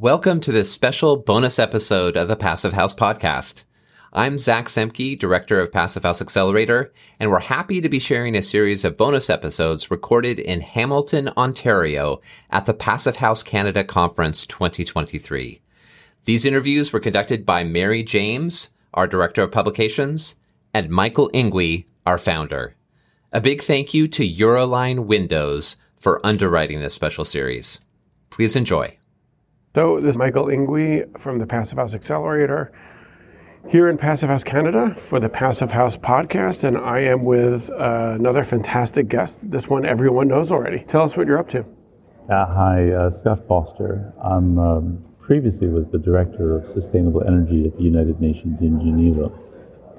Welcome to this special bonus episode of the Passive House Podcast. I'm Zack Semke, Director of Passive House Accelerator, and we're happy to be sharing a series of bonus episodes recorded in Hamilton, Ontario at the Passive House Canada Conference 2023. These interviews were conducted by Mary James, our Director of Publications, and Michael Ingui, our founder. A big thank you to Euroline Windows for underwriting this special series. Please enjoy. So, this is Michael Ingui from the Passive House Accelerator here in Passive House Canada for the Passive House podcast, and I am with uh, another fantastic guest. This one everyone knows already. Tell us what you're up to. Uh, hi, uh, Scott Foster. I'm um, previously was the director of sustainable energy at the United Nations in Geneva.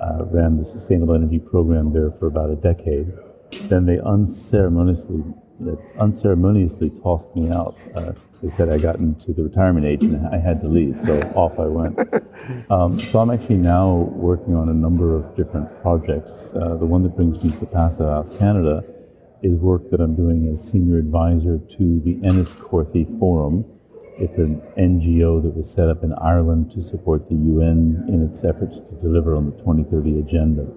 Uh, ran the sustainable energy program there for about a decade. Then they unceremoniously unceremoniously tossed me out. Uh, they said I got into the retirement age and I had to leave, so off I went. Um, so I'm actually now working on a number of different projects. Uh, the one that brings me to Passive House Canada is work that I'm doing as senior advisor to the Enniscorthy Forum. It's an NGO that was set up in Ireland to support the UN in its efforts to deliver on the 2030 agenda.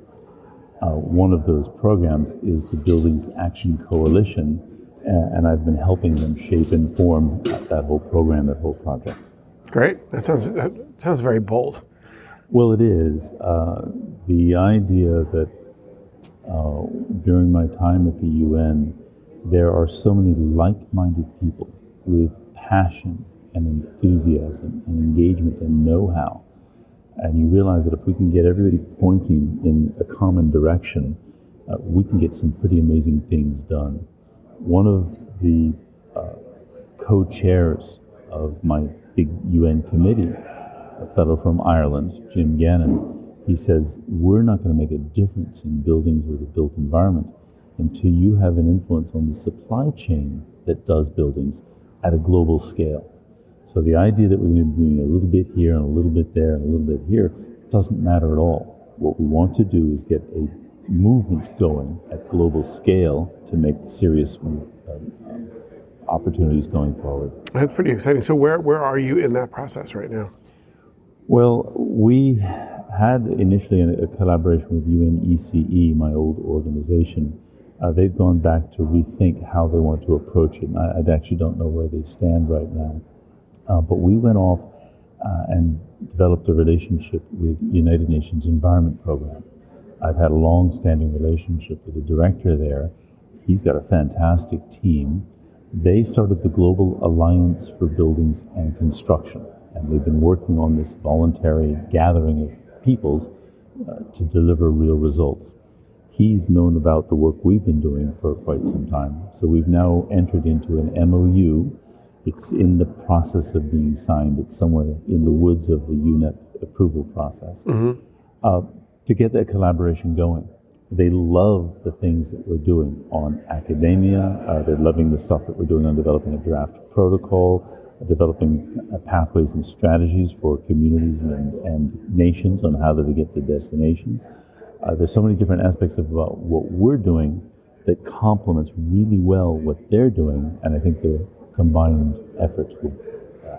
Uh, one of those programs is the Buildings Action Coalition, and I've been helping them shape and form that whole program, that whole project. Great. That sounds that sounds very bold. Well, it is. Uh, the idea that uh, during my time at the UN, there are so many like-minded people with passion and enthusiasm and engagement and know-how, and you realize that if we can get everybody pointing in a common direction, uh, we can get some pretty amazing things done one of the uh, co-chairs of my big UN committee, a fellow from Ireland, Jim Gannon, he says, we're not going to make a difference in buildings or the built environment until you have an influence on the supply chain that does buildings at a global scale. So the idea that we're going to be doing a little bit here and a little bit there and a little bit here doesn't matter at all. What we want to do is get a movement going at global scale to make serious um, um, opportunities going forward. That's pretty exciting. So, where, where are you in that process right now? Well, we had initially a, collaboration with UNECE, my old organization. Uh, they've gone back to rethink how they want to approach it. I, I actually don't know where they stand right now. Uh, but we went off uh, and developed a relationship with United Nations Environment Program. I've had a long standing relationship with the director there. He's got a fantastic team. They started the Global Alliance for Buildings and Construction, and they've been working on this voluntary gathering of peoples uh, to deliver real results. He's known about the work we've been doing for quite some time, so we've now entered into an MOU. It's in the process of being signed. It's somewhere in the woods of the UNEP approval process. Mm-hmm. Uh, to get that collaboration going. They love the things that we're doing on academia. Uh, they're loving the stuff that we're doing on developing a draft protocol, uh, developing uh, pathways and strategies for communities and, and, nations on how to get to destination. Uh, there's so many different aspects of about what we're doing that complements really well what they're doing, and I think the combined efforts will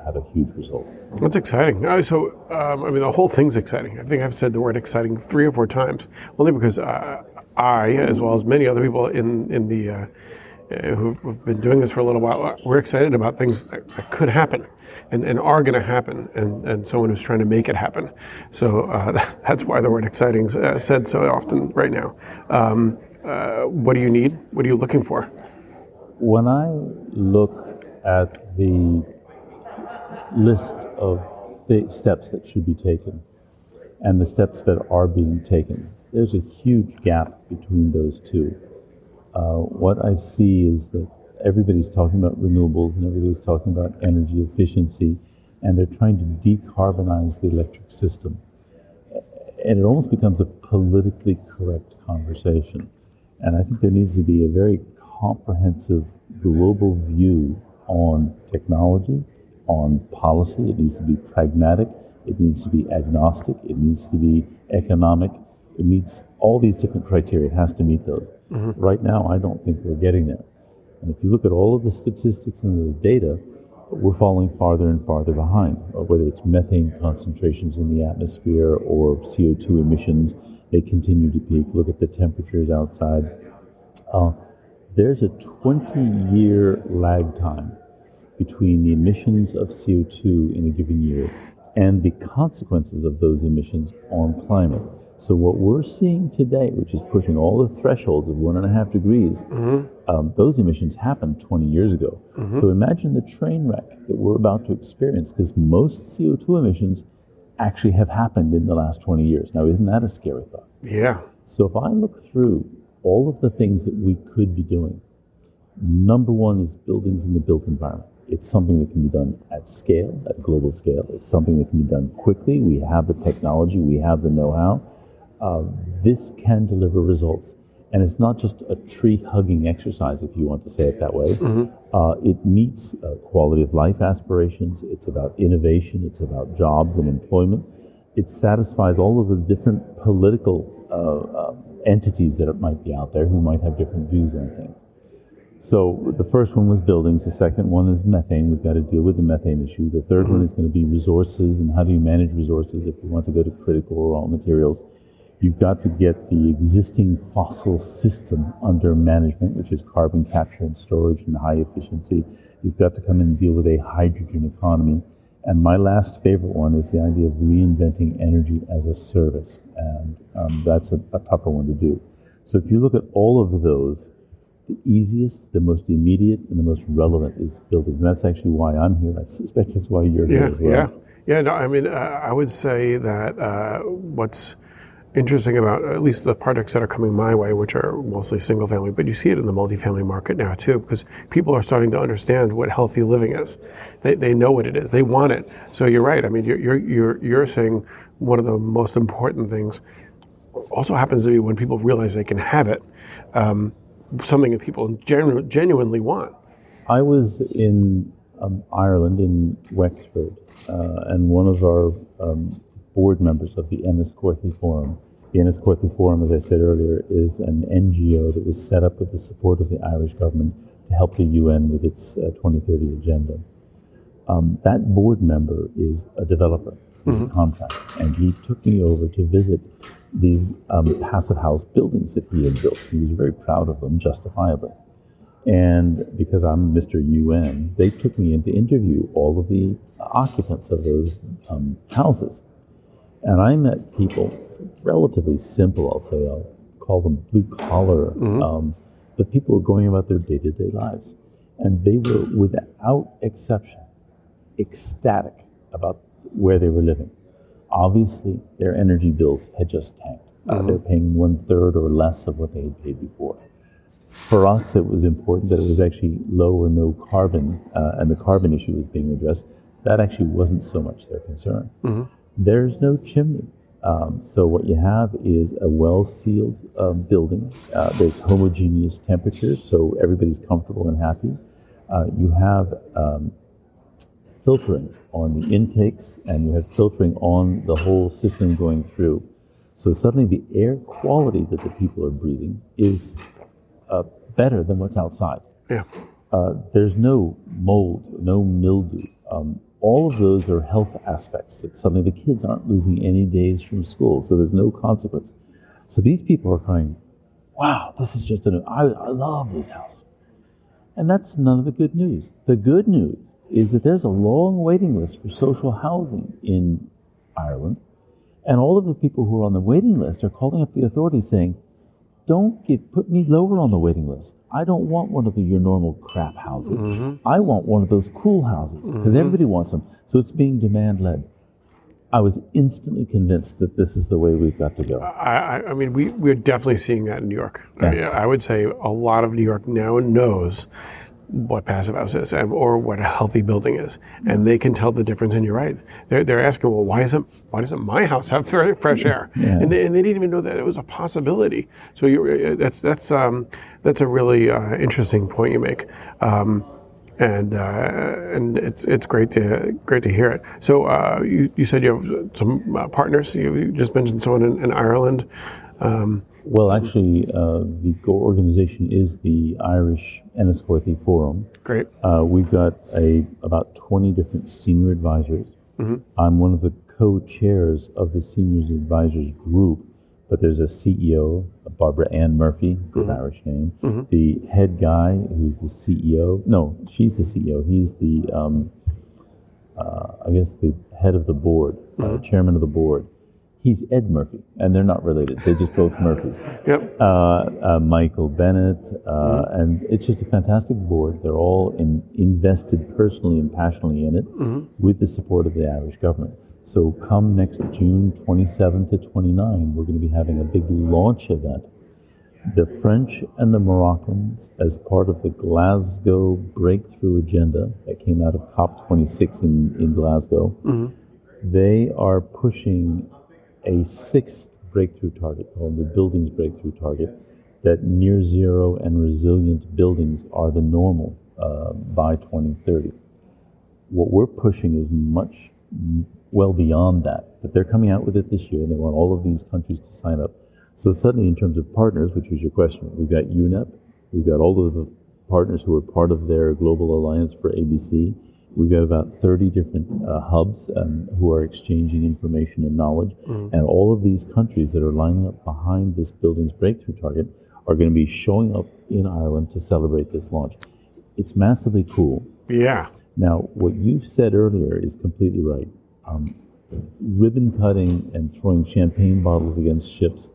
have a huge result. That's exciting. Uh, so, um, I mean, the whole thing's exciting. I think I've said the word exciting three or four times, only because uh, I, as well as many other people in in the uh, uh who've been doing this for a little while, uh, we're excited about things that, that could happen and, and are going to happen, and, and someone who's trying to make it happen. So uh, that's why the word exciting is said so often right now. Um, what do you need? What are you looking for? When I look at the list of steps that should be taken and the steps that are being taken. There's a huge gap between those two. Uh, what I see is that everybody's talking about renewables and everybody's talking about energy efficiency, and they're trying to decarbonize the electric system. And it almost becomes a politically correct conversation. And I think there needs to be a very comprehensive global view on technology, on policy. It needs to be pragmatic. It needs to be agnostic. It needs to be economic. It meets all these different criteria. It has to meet those. Mm-hmm. Right now, I don't think we're getting there. And if you look at all of the statistics and the data, we're falling farther and farther behind, uh, whether it's methane concentrations in the atmosphere or CO2 emissions. They continue to peak. Look at the temperatures outside. Uh, there's a 20 year lag time between the emissions of CO2 in a given year and the consequences of those emissions on climate. So what we're seeing today, which is pushing all the thresholds of one and a half degrees, mm-hmm. um, those emissions happened 20 years ago. Mm-hmm. So imagine the train wreck that we're about to experience, because most CO2 emissions actually have happened in the last 20 years. Now, isn't that a scary thought? Yeah. So if I look through all of the things that we could be doing, number one is buildings in the built environment. It's something that can be done at scale, at global scale. It's something that can be done quickly. We have the technology, we have the know-how uh, this can deliver results. And it's not just a tree hugging exercise, if you want to say it that way. Mm-hmm. Uh, it meets uh, quality of life aspirations. It's about innovation. It's about jobs and employment. It satisfies all of the different political uh, uh, entities that might be out there who might have different views on things. So the first one was buildings. The second one is methane. We've got to deal with the methane issue. The 3rd mm-hmm. one is going to be resources and how do you manage resources if you want to go to critical raw materials. You've got to get the existing fossil system under management, which is carbon capture and storage and high efficiency. You've got to come in and deal with a hydrogen economy. And my last favorite one is the idea of reinventing energy as a service. And um, that's a, a tougher one to do. So if you look at all of those, the easiest, the most immediate, and the most relevant is buildings. And that's actually why I'm here. I suspect that's why you're yeah, here as well. Yeah, yeah. No, I mean, uh, I would say that uh, what's interesting about at least the projects that are coming my way, which are mostly single family, but you see it in the multifamily market now too, because people are starting to understand what healthy living is. They, they know what it is. They want it. So you're right. I mean, you're, you're, you're, you're saying one of the most important things also happens to be when people realize they can have it, um, something that people genu- genuinely want. I was in um, Ireland, in Wexford, uh, and one of our um, board members of the Enniscorthy Forum. The Enniscorthy Forum, as I said earlier, is an NGO that was set up with the support of the Irish government to help the UN with its uh, 2030 agenda. Um, that board member is a developer, mm-hmm. a contractor, and he took me over to visit these um, passive house buildings that he had built. He was very proud of them, justifiably. And because I'm Mr. UN, they took me in to interview all of the occupants of those um, houses. And I met people, relatively simple, I'll say, I'll call them blue collar, mm-hmm. um, but people were going about their day to day lives. And they were, without exception, ecstatic about where they were living. Obviously, their energy bills had just tanked. Uh, mm-hmm. They're paying one third or less of what they had paid before. For us, it was important that it was actually low or no carbon, uh, and the carbon issue was being addressed. That actually wasn't so much their concern. Mm-hmm there's no chimney. Um, so what you have is a well-sealed um, building. Uh, there's homogeneous temperatures, so everybody's comfortable and happy. Uh, you have um, filtering on the intakes, and you have filtering on the whole system going through. So suddenly, the air quality that the people are breathing is uh, better than what's outside. Yeah. Uh, there's no mold, no mildew. Um, all of those are health aspects. That suddenly the kids aren't losing any days from school, so there's no consequence. So these people are crying, wow, this is just an, I, I love this house. And that's none of the good news. The good news is that there's a long waiting list for social housing in Ireland. And all of the people who are on the waiting list are calling up the authorities saying, don't give, put me lower on the waiting list. I don't want one of the, your normal crap houses. Mm-hmm. I want one of those cool houses because mm-hmm. everybody wants them. So it's being demand led. I was instantly convinced that this is the way we've got to go. I, I mean, we, we're definitely seeing that in New York. Yeah. I, mean, I would say a lot of New York now knows what passive house is or what a healthy building is, and they can tell the difference. And you're right; they're, they're asking, well, why isn't why doesn't my house have fresh air? Yeah. And, they, and, they, didn't even know that it was a possibility. So you that's that's um, that's a really uh, interesting point you make. Um, and uh, and it's it's great to great to hear it. So uh, you, you said you have some uh, partners. You, just mentioned someone in, in Ireland. Um, Well, actually, uh, the organization is the Irish Enniscorthy Forum. Great. Uh, we've got a about 20 different senior advisors. I'm one of the co-chairs of the seniors advisors group, but there's a CEO, Barbara Ann Murphy, good Irish name. The head guy, who's the CEO. No, she's the CEO. He's the, um, uh, I guess, the head of the board, uh, chairman of the board. He's Ed Murphy, and they're not related. They're just both Murphys Yep. uh, uh, Michael Bennett, uh, and it's just a fantastic board. They're all in, invested personally and passionately in it with the support of the Irish government. So come next June 27 to 29, we're going to be having a big launch event. The French and the Moroccans, as part of the Glasgow Breakthrough Agenda that came out of COP26 in, in Glasgow, they are pushing a sixth breakthrough target called the Buildings Breakthrough Target that near zero and resilient buildings are the normal uh, by 2030. What we're pushing is much well beyond that, but they're coming out with it this year and they want all of these countries to sign up. So, suddenly, in terms of partners, which was your question, we've got UNEP, we've got all of the partners who are part of their global alliance for ABC. We've got about 30 different uh, hubs um, who are exchanging information and knowledge. And all of these countries that are lining up behind this building's breakthrough target are going to be showing up in Ireland to celebrate this launch. It's massively cool. Yeah. Now, what you've said earlier is completely right. Um, ribbon cutting and throwing champagne bottles against ships,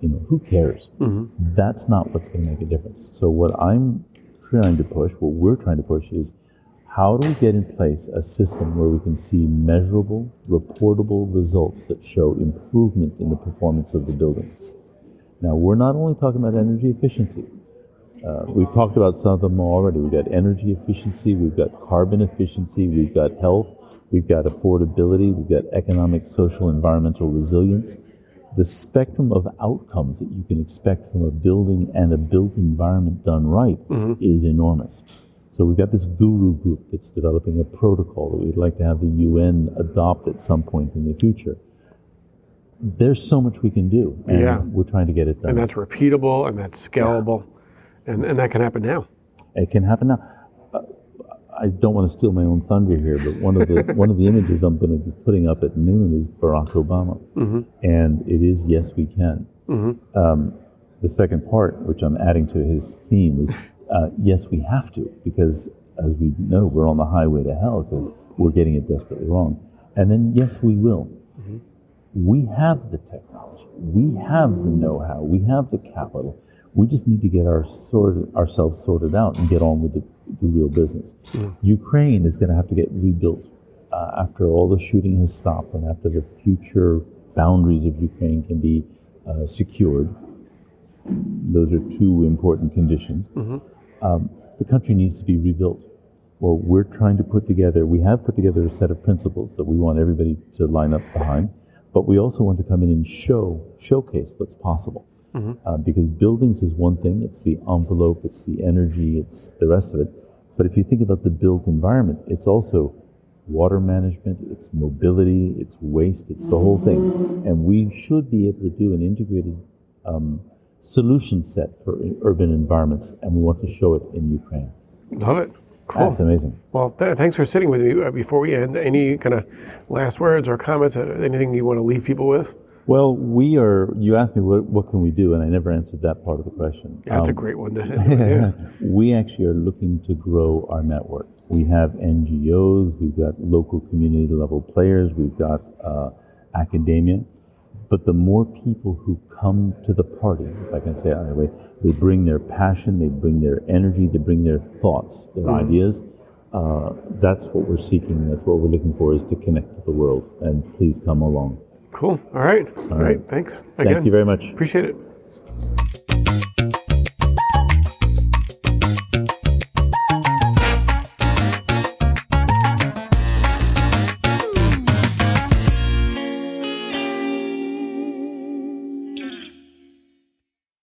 you know, who cares? That's not what's going to make a difference. So, what I'm trying to push, what we're trying to push is how do we get in place a system where we can see measurable, reportable results that show improvement in the performance of the buildings? Now, we're not only talking about energy efficiency. Uh, we've talked about some of them already. We've got energy efficiency, we've got carbon efficiency, we've got health, we've got affordability, we've got economic, social, environmental resilience. The spectrum of outcomes that you can expect from a building and a built environment done right is enormous. So we've got this guru group that's developing a protocol that we'd like to have the UN adopt at some point in the future. There's so much we can do, and Yeah. we're trying to get it done. And that's repeatable and that's scalable. And, and that can happen now. It can happen now. Uh, I don't want to steal my own thunder here, but one of the one of the images I'm going to be putting up at noon is Barack Obama, and it is yes we can. Um, the second part, which I'm adding to his theme, is uh, yes we have to, because as we know, we're on the highway to hell because we're getting it desperately wrong. And then yes we will. We have the technology, we have the know-how, we have the capital. We just need to get our sorted, ourselves sorted out and get on with the, the real business. Ukraine is going to have to get rebuilt uh, after all the shooting has stopped and after the future boundaries of Ukraine can be uh, secured. Those are two important conditions. Um, the country needs to be rebuilt. Well, we're trying to put together, we have put together a set of principles that we want everybody to line up behind, but we also want to come in and show, showcase what's possible. Uh, because buildings is one thing, it's the envelope, it's the energy, it's the rest of it. But if you think about the built environment, it's also water management, it's mobility, it's waste, it's the whole thing. And we should be able to do an integrated um, solution set for urban environments, and we want to show it in Ukraine. Love it. Cool. That's amazing. Well, th- thanks for sitting with me. Uh, before we end, any kind of last words or comments, uh, anything you want to leave people with? Well, we are. You asked me what, what can we do, and I never answered that part of the question. Yeah, that's a Um, great one. To yeah. we actually are looking to grow our network. We have NGOs, we've got local community level players, we've got uh, academia. But the more people who come to the party, if I can say it that way, they bring their passion, they bring their energy, they bring their thoughts, their ideas. Uh, that's what we're seeking. That's what we're looking for is to connect to the world. And please come along. Cool. All right. All right. Thanks. Again. Thank you very much. Appreciate it.